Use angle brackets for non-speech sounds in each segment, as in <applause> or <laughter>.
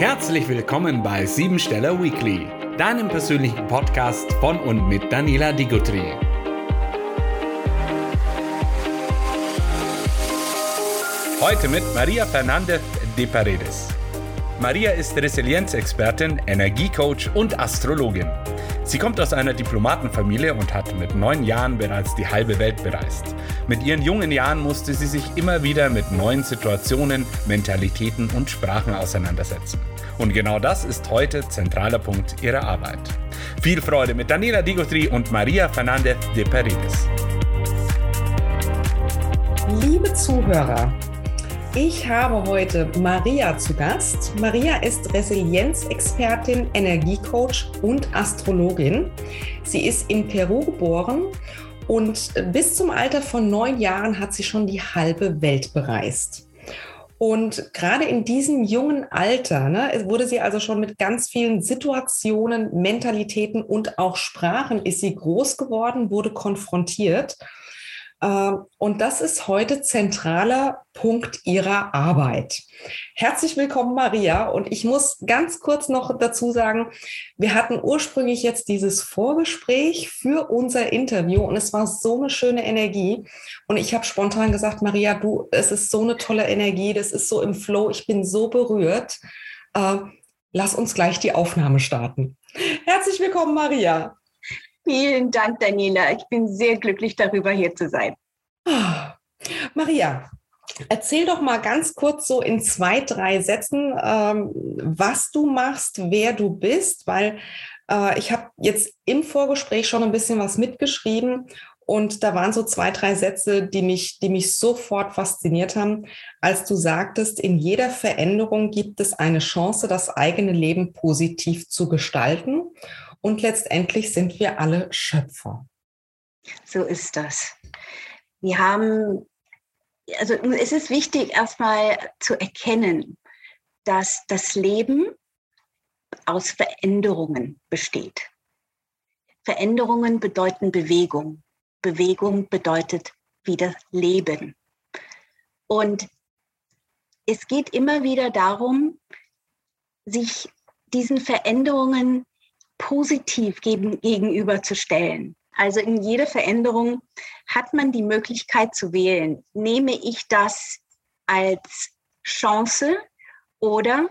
Herzlich willkommen bei Siebensteller Weekly, deinem persönlichen Podcast von und mit Daniela Digutri. Heute mit Maria Fernandez de Paredes. Maria ist Resilienzexpertin, Energiecoach und Astrologin. Sie kommt aus einer Diplomatenfamilie und hat mit neun Jahren bereits die halbe Welt bereist. Mit ihren jungen Jahren musste sie sich immer wieder mit neuen Situationen, Mentalitäten und Sprachen auseinandersetzen. Und genau das ist heute zentraler Punkt ihrer Arbeit. Viel Freude mit Daniela Digotri und Maria Fernandez de Paredes. Liebe Zuhörer, ich habe heute Maria zu Gast. Maria ist Resilienzexpertin, Energiecoach und Astrologin. Sie ist in Peru geboren und bis zum Alter von neun Jahren hat sie schon die halbe Welt bereist. Und gerade in diesem jungen Alter ne, wurde sie also schon mit ganz vielen Situationen, Mentalitäten und auch Sprachen ist sie groß geworden, wurde konfrontiert. Ähm, und das ist heute zentraler Punkt Ihrer Arbeit. Herzlich willkommen, Maria. Und ich muss ganz kurz noch dazu sagen, wir hatten ursprünglich jetzt dieses Vorgespräch für unser Interview und es war so eine schöne Energie. Und ich habe spontan gesagt, Maria, du, es ist so eine tolle Energie, das ist so im Flow, ich bin so berührt. Äh, lass uns gleich die Aufnahme starten. Herzlich willkommen, Maria. Vielen Dank, Daniela. Ich bin sehr glücklich darüber, hier zu sein. Ah, Maria, erzähl doch mal ganz kurz so in zwei, drei Sätzen, ähm, was du machst, wer du bist, weil äh, ich habe jetzt im Vorgespräch schon ein bisschen was mitgeschrieben und da waren so zwei, drei Sätze, die mich, die mich sofort fasziniert haben, als du sagtest, in jeder Veränderung gibt es eine Chance, das eigene Leben positiv zu gestalten. Und letztendlich sind wir alle Schöpfer. So ist das. Wir haben, also es ist wichtig, erstmal zu erkennen, dass das Leben aus Veränderungen besteht. Veränderungen bedeuten Bewegung. Bewegung bedeutet wieder Leben. Und es geht immer wieder darum, sich diesen Veränderungen positiv gegenüberzustellen. Also in jeder Veränderung hat man die Möglichkeit zu wählen. Nehme ich das als Chance oder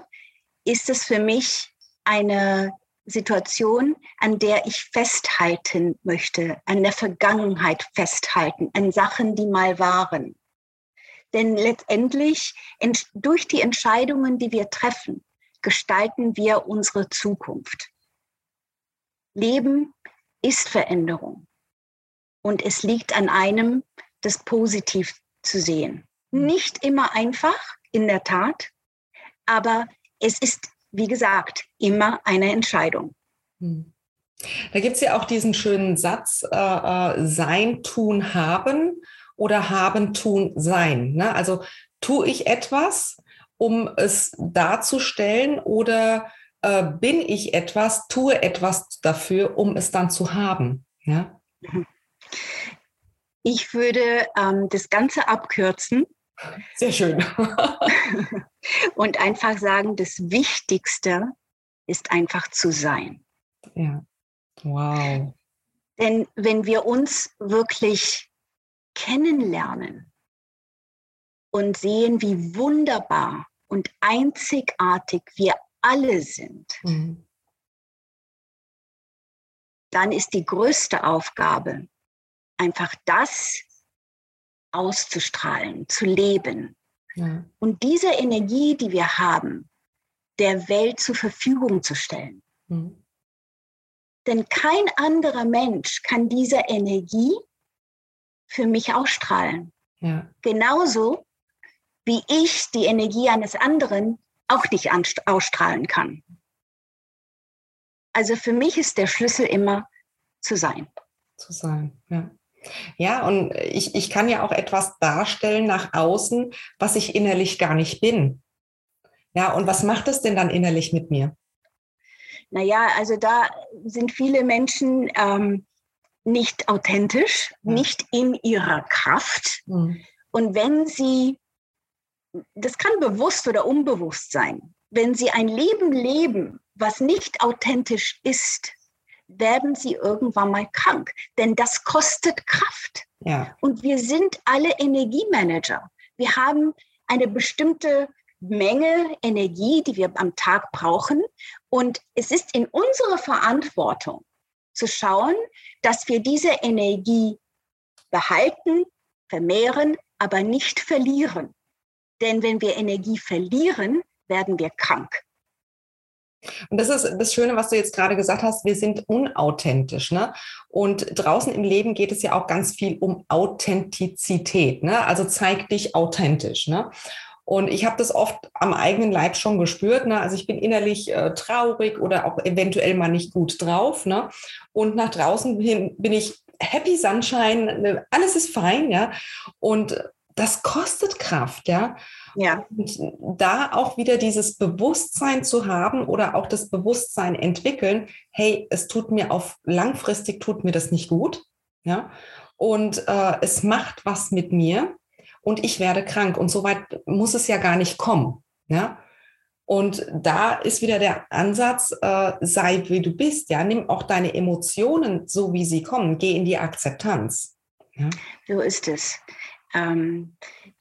ist es für mich eine Situation, an der ich festhalten möchte, an der Vergangenheit festhalten, an Sachen, die mal waren. Denn letztendlich durch die Entscheidungen, die wir treffen, gestalten wir unsere Zukunft. Leben ist Veränderung. Und es liegt an einem, das positiv zu sehen. Hm. Nicht immer einfach, in der Tat, aber es ist, wie gesagt, immer eine Entscheidung. Hm. Da gibt es ja auch diesen schönen Satz, äh, äh, sein, tun, haben oder haben, tun, sein. Ne? Also tue ich etwas, um es darzustellen oder äh, bin ich etwas, tue etwas dafür, um es dann zu haben. Ja? Ich würde ähm, das Ganze abkürzen. Sehr schön. <laughs> und einfach sagen, das Wichtigste ist einfach zu sein. Ja. Wow. Denn wenn wir uns wirklich kennenlernen und sehen, wie wunderbar und einzigartig wir alle sind, mhm. dann ist die größte Aufgabe, einfach das auszustrahlen, zu leben. Ja. Und diese Energie, die wir haben, der Welt zur Verfügung zu stellen. Mhm. Denn kein anderer Mensch kann diese Energie für mich ausstrahlen. Ja. Genauso wie ich die Energie eines anderen auch nicht ausstrahlen kann. Also für mich ist der Schlüssel immer zu sein. Zu sein, ja. Ja, und ich, ich kann ja auch etwas darstellen nach außen, was ich innerlich gar nicht bin. Ja, und was macht es denn dann innerlich mit mir? Naja, also da sind viele Menschen ähm, nicht authentisch, ja. nicht in ihrer Kraft. Mhm. Und wenn sie das kann bewusst oder unbewusst sein. wenn sie ein Leben leben, was nicht authentisch ist, werden sie irgendwann mal krank. Denn das kostet Kraft. Ja. Und wir sind alle Energiemanager. Wir haben eine bestimmte Menge Energie, die wir am Tag brauchen. Und es ist in unserer Verantwortung zu schauen, dass wir diese Energie behalten, vermehren, aber nicht verlieren. Denn wenn wir Energie verlieren, werden wir krank. Und das ist das Schöne, was du jetzt gerade gesagt hast, wir sind unauthentisch. Ne? Und draußen im Leben geht es ja auch ganz viel um Authentizität. Ne? Also zeig dich authentisch. Ne? Und ich habe das oft am eigenen Leib schon gespürt. Ne? Also ich bin innerlich äh, traurig oder auch eventuell mal nicht gut drauf. Ne? Und nach draußen hin bin ich happy Sunshine, ne? alles ist fein, ja. Und das kostet Kraft, ja. Ja. Und da auch wieder dieses Bewusstsein zu haben oder auch das Bewusstsein entwickeln, hey, es tut mir auf langfristig tut mir das nicht gut, ja. Und äh, es macht was mit mir und ich werde krank. Und so weit muss es ja gar nicht kommen, ja. Und da ist wieder der Ansatz, äh, sei wie du bist, ja, nimm auch deine Emotionen so, wie sie kommen, geh in die Akzeptanz. Ja? So ist es. Ähm,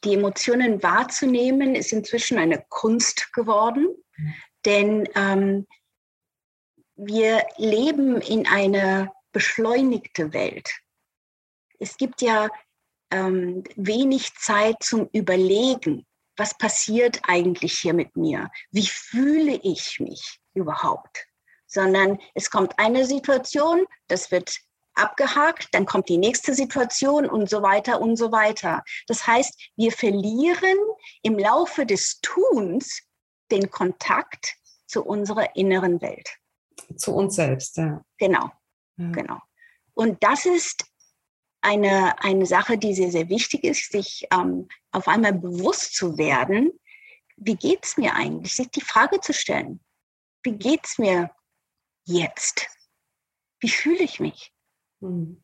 die Emotionen wahrzunehmen, ist inzwischen eine Kunst geworden, mhm. denn ähm, wir leben in einer beschleunigten Welt. Es gibt ja ähm, wenig Zeit zum Überlegen, was passiert eigentlich hier mit mir? Wie fühle ich mich überhaupt? Sondern es kommt eine Situation, das wird abgehakt, dann kommt die nächste Situation und so weiter und so weiter. Das heißt, wir verlieren im Laufe des Tuns den Kontakt zu unserer inneren Welt. Zu uns selbst, ja. Genau, ja. genau. Und das ist eine, eine Sache, die sehr, sehr wichtig ist, sich ähm, auf einmal bewusst zu werden, wie geht es mir eigentlich? Sich die Frage zu stellen, wie geht es mir jetzt? Wie fühle ich mich? Hm.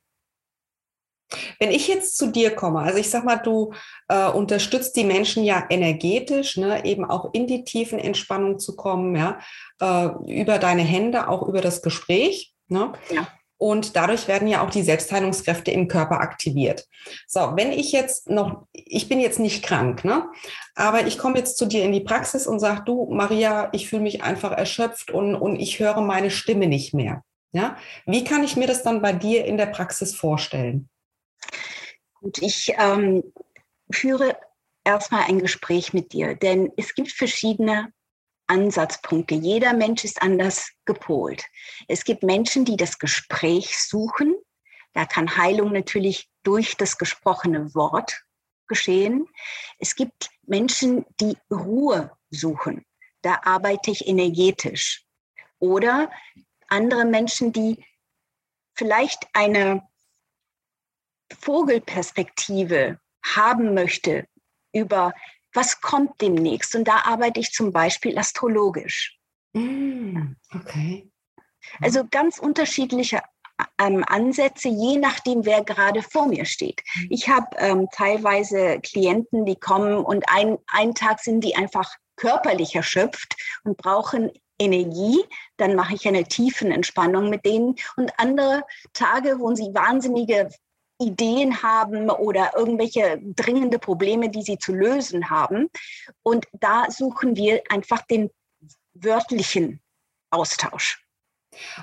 Wenn ich jetzt zu dir komme, also ich sag mal, du äh, unterstützt die Menschen ja energetisch, ne, eben auch in die tiefen Entspannung zu kommen, ja, äh, über deine Hände, auch über das Gespräch. Ne? Ja. Und dadurch werden ja auch die Selbstheilungskräfte im Körper aktiviert. So, wenn ich jetzt noch, ich bin jetzt nicht krank, ne? aber ich komme jetzt zu dir in die Praxis und sage, du, Maria, ich fühle mich einfach erschöpft und, und ich höre meine Stimme nicht mehr. Ja? Wie kann ich mir das dann bei dir in der Praxis vorstellen? Gut, ich ähm, führe erstmal ein Gespräch mit dir, denn es gibt verschiedene Ansatzpunkte. Jeder Mensch ist anders gepolt. Es gibt Menschen, die das Gespräch suchen. Da kann Heilung natürlich durch das gesprochene Wort geschehen. Es gibt Menschen, die Ruhe suchen. Da arbeite ich energetisch. Oder andere Menschen, die vielleicht eine Vogelperspektive haben möchte über was kommt demnächst. Und da arbeite ich zum Beispiel astrologisch. Mm, okay. Also ganz unterschiedliche ähm, Ansätze, je nachdem, wer gerade vor mir steht. Mhm. Ich habe ähm, teilweise Klienten, die kommen und ein, einen Tag sind die einfach körperlich erschöpft und brauchen Energie, dann mache ich eine tiefen Entspannung mit denen. Und andere Tage, wo sie wahnsinnige Ideen haben oder irgendwelche dringende Probleme, die sie zu lösen haben. Und da suchen wir einfach den wörtlichen Austausch.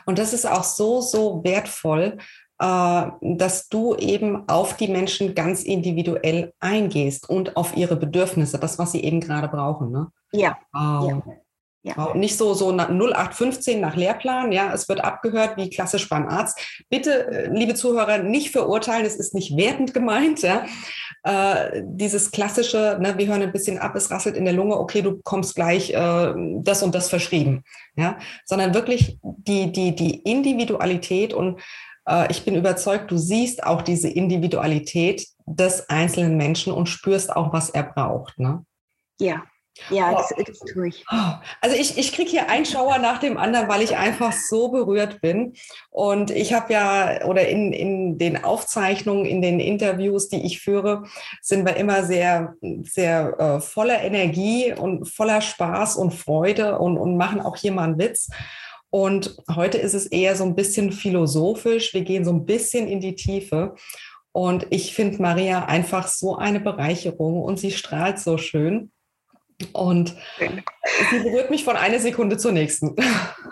Und das ist auch so, so wertvoll, äh, dass du eben auf die Menschen ganz individuell eingehst und auf ihre Bedürfnisse, das, was sie eben gerade brauchen. Ne? Ja. Wow. ja. Ja. Nicht so, so 0815 nach Lehrplan, ja, es wird abgehört wie klassisch beim Arzt. Bitte, äh, liebe Zuhörer, nicht verurteilen, es ist nicht wertend gemeint, ja. Äh, dieses klassische, ne, wir hören ein bisschen ab, es rasselt in der Lunge, okay, du kommst gleich äh, das und das verschrieben, ja, sondern wirklich die, die, die Individualität und äh, ich bin überzeugt, du siehst auch diese Individualität des einzelnen Menschen und spürst auch, was er braucht, ne? Ja, Ja, das, das tue ich. Oh, also ich, ich kriege hier einen Schauer nach dem anderen, weil ich einfach so berührt bin. Und ich habe ja, oder in, in den Aufzeichnungen, in den Interviews, die ich führe, sind wir immer sehr, sehr äh, voller Energie und voller Spaß und Freude und, und machen auch hier mal einen Witz. Und heute ist es eher so ein bisschen philosophisch. Wir gehen so ein bisschen in die Tiefe. Und ich finde Maria einfach so eine Bereicherung und sie strahlt so schön. Und sie berührt mich von einer Sekunde zur nächsten.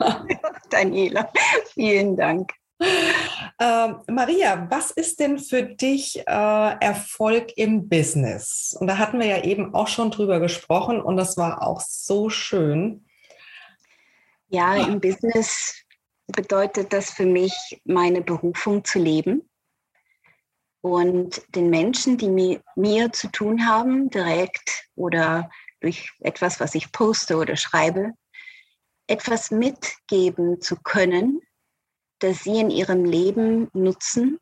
<laughs> Daniela, vielen Dank. Ähm, Maria, was ist denn für dich äh, Erfolg im Business? Und da hatten wir ja eben auch schon drüber gesprochen und das war auch so schön. Ja, im Business bedeutet das für mich, meine Berufung zu leben und den Menschen, die mir, mir zu tun haben, direkt oder durch etwas, was ich poste oder schreibe, etwas mitgeben zu können, das sie in ihrem Leben nutzen,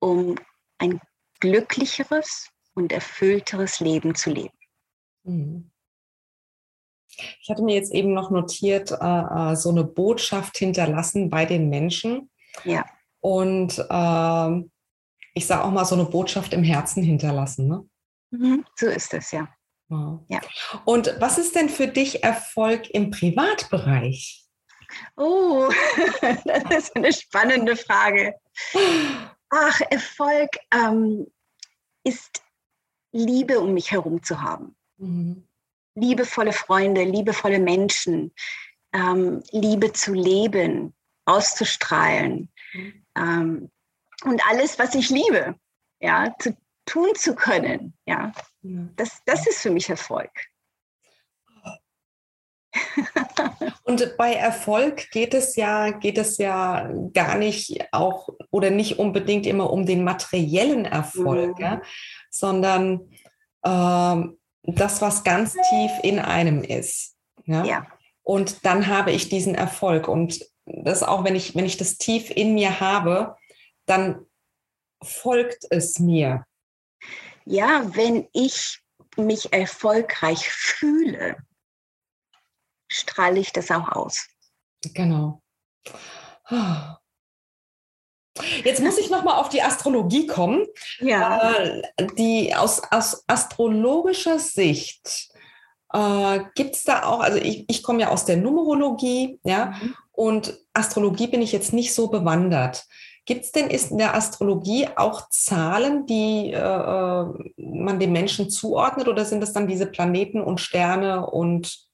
um ein glücklicheres und erfüllteres Leben zu leben. Mhm. Ich hatte mir jetzt eben noch notiert, äh, äh, so eine Botschaft hinterlassen bei den Menschen. Ja. Und äh, ich sage auch mal, so eine Botschaft im Herzen hinterlassen. Ne? Mhm, so ist es, ja. Ja. Und was ist denn für dich Erfolg im Privatbereich? Oh, <laughs> das ist eine spannende Frage. Ach, Erfolg ähm, ist Liebe um mich herum zu haben. Mhm. Liebevolle Freunde, liebevolle Menschen, ähm, Liebe zu leben, auszustrahlen mhm. ähm, und alles, was ich liebe, ja, zu tun zu können, ja, das, das ist für mich Erfolg. <laughs> Und bei Erfolg geht es ja, geht es ja gar nicht auch oder nicht unbedingt immer um den materiellen Erfolg, mhm. ja, sondern ähm, das, was ganz tief in einem ist. Ja? ja. Und dann habe ich diesen Erfolg. Und das auch, wenn ich, wenn ich das tief in mir habe, dann folgt es mir. Ja, wenn ich mich erfolgreich fühle, strahle ich das auch aus. Genau. Jetzt muss ich noch mal auf die Astrologie kommen. Ja. Äh, die aus, aus astrologischer Sicht äh, gibt es da auch, also ich, ich komme ja aus der Numerologie, ja, mhm. und Astrologie bin ich jetzt nicht so bewandert. Gibt es denn in der Astrologie auch Zahlen, die äh, äh, man dem Menschen zuordnet oder sind es dann diese Planeten und Sterne und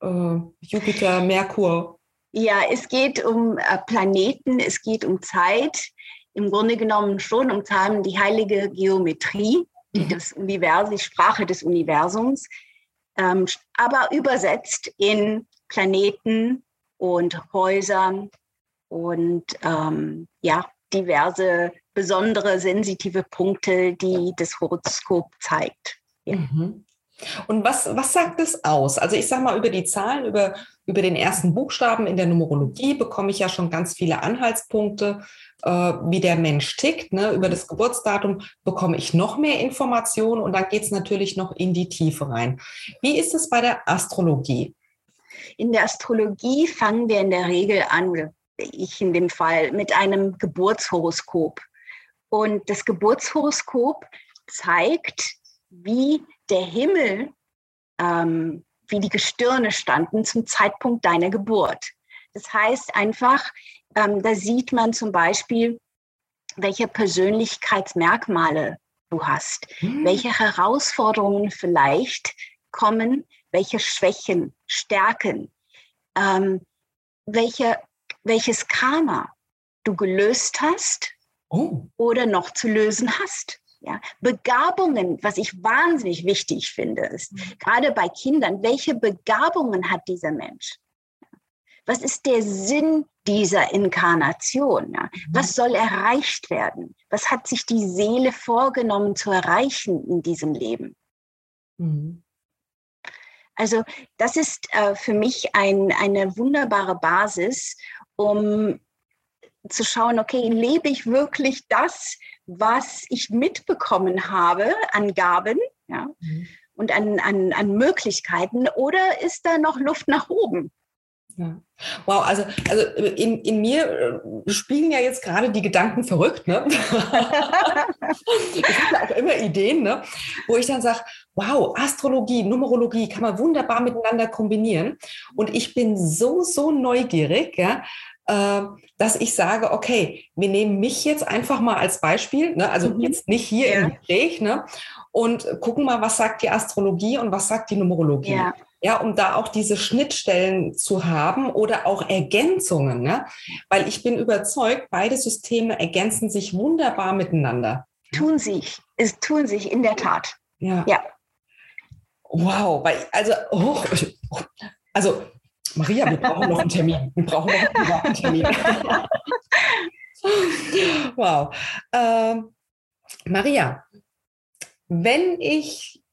äh, Jupiter, Merkur? Ja, es geht um äh, Planeten, es geht um Zeit, im Grunde genommen schon um Zahlen, die heilige Geometrie, die mhm. das Universum, die Sprache des Universums, ähm, aber übersetzt in Planeten und Häusern und ähm, ja, diverse besondere sensitive Punkte, die das Horoskop zeigt. Ja. Mhm. Und was, was sagt es aus? Also ich sage mal, über die Zahlen, über, über den ersten Buchstaben in der Numerologie bekomme ich ja schon ganz viele Anhaltspunkte, äh, wie der Mensch tickt. Ne? Über das Geburtsdatum bekomme ich noch mehr Informationen und dann geht es natürlich noch in die Tiefe rein. Wie ist es bei der Astrologie? In der Astrologie fangen wir in der Regel an, ich in dem Fall, mit einem Geburtshoroskop. Und das Geburtshoroskop zeigt, wie der Himmel, ähm, wie die Gestirne standen zum Zeitpunkt deiner Geburt. Das heißt einfach, ähm, da sieht man zum Beispiel, welche Persönlichkeitsmerkmale du hast, hm. welche Herausforderungen vielleicht kommen, welche Schwächen, Stärken, ähm, welche welches Karma du gelöst hast oh. oder noch zu lösen hast. Ja, Begabungen, was ich wahnsinnig wichtig finde, ist mhm. gerade bei Kindern, welche Begabungen hat dieser Mensch? Was ist der Sinn dieser Inkarnation? Ja? Mhm. Was soll erreicht werden? Was hat sich die Seele vorgenommen zu erreichen in diesem Leben? Mhm. Also das ist äh, für mich ein, eine wunderbare Basis, um zu schauen, okay, lebe ich wirklich das, was ich mitbekommen habe an Gaben? Ja? Mhm. und an, an, an Möglichkeiten oder ist da noch Luft nach oben? Ja. Wow, also, also in, in mir äh, spielen ja jetzt gerade die Gedanken verrückt, ne? <laughs> <laughs> ich habe auch immer Ideen, ne? wo ich dann sage, wow, Astrologie, Numerologie kann man wunderbar miteinander kombinieren. Und ich bin so, so neugierig, ja, äh, dass ich sage, okay, wir nehmen mich jetzt einfach mal als Beispiel, ne? also mhm. jetzt nicht hier ja. im Gespräch, ne? und gucken mal, was sagt die Astrologie und was sagt die Numerologie. Ja ja, um da auch diese Schnittstellen zu haben oder auch Ergänzungen, ne? weil ich bin überzeugt, beide Systeme ergänzen sich wunderbar miteinander. Tun sich, es tun sich in der Tat. Ja. ja. Wow, weil, also, oh, also, Maria, wir brauchen noch einen Termin. Wir brauchen noch einen Termin. <laughs> wow. Ähm, Maria, wenn ich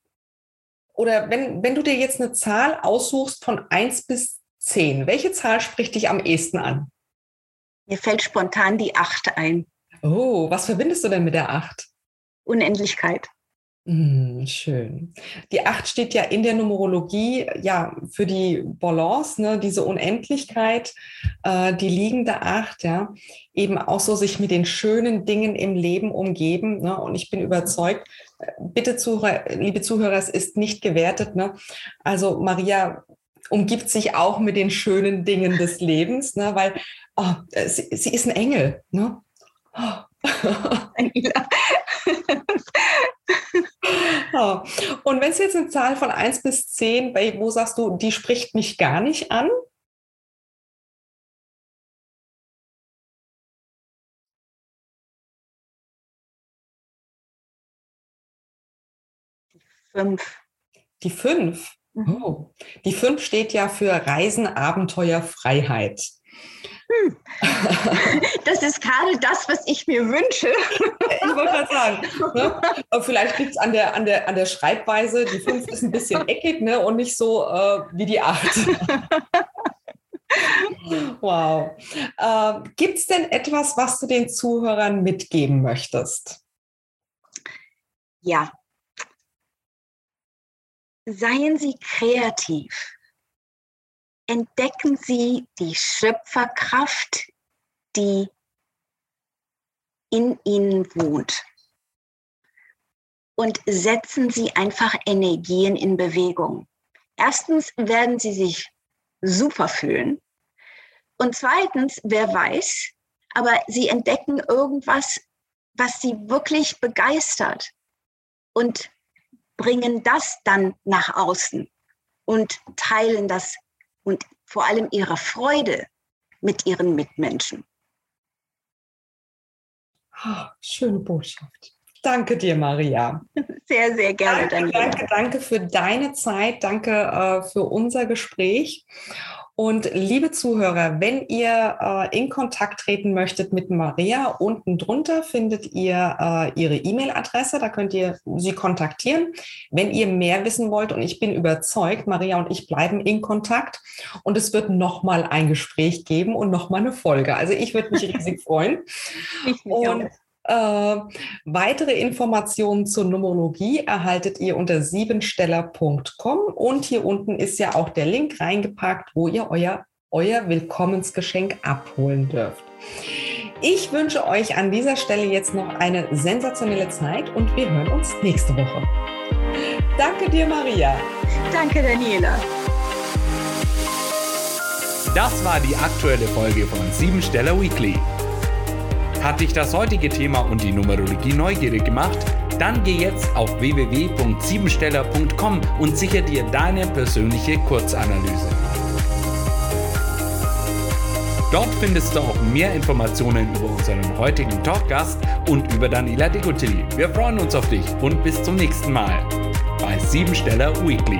oder wenn, wenn du dir jetzt eine Zahl aussuchst von 1 bis 10, welche Zahl spricht dich am ehesten an? Mir fällt spontan die 8 ein. Oh, was verbindest du denn mit der 8? Unendlichkeit. Mm, schön. Die 8 steht ja in der Numerologie ja für die Balance, ne, diese Unendlichkeit, äh, die liegende 8, ja, eben auch so sich mit den schönen Dingen im Leben umgeben. Ne, und ich bin überzeugt, bitte, Zuhörer, liebe Zuhörer, es ist nicht gewertet. Ne? Also Maria umgibt sich auch mit den schönen Dingen des Lebens, ne? weil oh, sie, sie, ist ein Engel. Ne? <laughs> Oh. Und wenn es jetzt eine Zahl von 1 bis 10, wo sagst du, die spricht mich gar nicht an? Fünf. Die fünf? Mhm. Oh. Die fünf steht ja für Reisen, Abenteuer, Freiheit. Hm. <laughs> Das ist gerade das, was ich mir wünsche. Ich wollte gerade sagen, ne? vielleicht liegt es an der, an, der, an der Schreibweise. Die fünf ist ein bisschen eckig ne? und nicht so äh, wie die acht. <laughs> wow. Äh, Gibt es denn etwas, was du den Zuhörern mitgeben möchtest? Ja, Seien Sie kreativ. Entdecken Sie die Schöpferkraft, die in Ihnen wohnt. Und setzen Sie einfach Energien in Bewegung. Erstens werden Sie sich super fühlen. Und zweitens, wer weiß, aber Sie entdecken irgendwas, was Sie wirklich begeistert. Und bringen das dann nach außen und teilen das und vor allem ihre Freude mit ihren Mitmenschen. Oh, schöne Botschaft. Danke dir, Maria. <laughs> Sehr, sehr gerne, danke. Danke, danke für deine Zeit, danke äh, für unser Gespräch. Und liebe Zuhörer, wenn ihr äh, in Kontakt treten möchtet mit Maria, unten drunter findet ihr äh, ihre E-Mail-Adresse, da könnt ihr sie kontaktieren. Wenn ihr mehr wissen wollt, und ich bin überzeugt, Maria und ich bleiben in Kontakt und es wird nochmal ein Gespräch geben und nochmal eine Folge. Also ich würde mich riesig <laughs> freuen. Ich mich und auch. Äh, weitere Informationen zur Numerologie erhaltet ihr unter siebensteller.com und hier unten ist ja auch der Link reingepackt, wo ihr euer, euer Willkommensgeschenk abholen dürft. Ich wünsche euch an dieser Stelle jetzt noch eine sensationelle Zeit und wir hören uns nächste Woche. Danke dir, Maria. Danke, Daniela. Das war die aktuelle Folge von Siebensteller Weekly. Hat dich das heutige Thema und die Numerologie neugierig gemacht? Dann geh jetzt auf www.siebensteller.com und sicher dir deine persönliche Kurzanalyse. Dort findest du auch mehr Informationen über unseren heutigen Talkgast und über Daniela Degotilli. Wir freuen uns auf dich und bis zum nächsten Mal bei Siebensteller Weekly.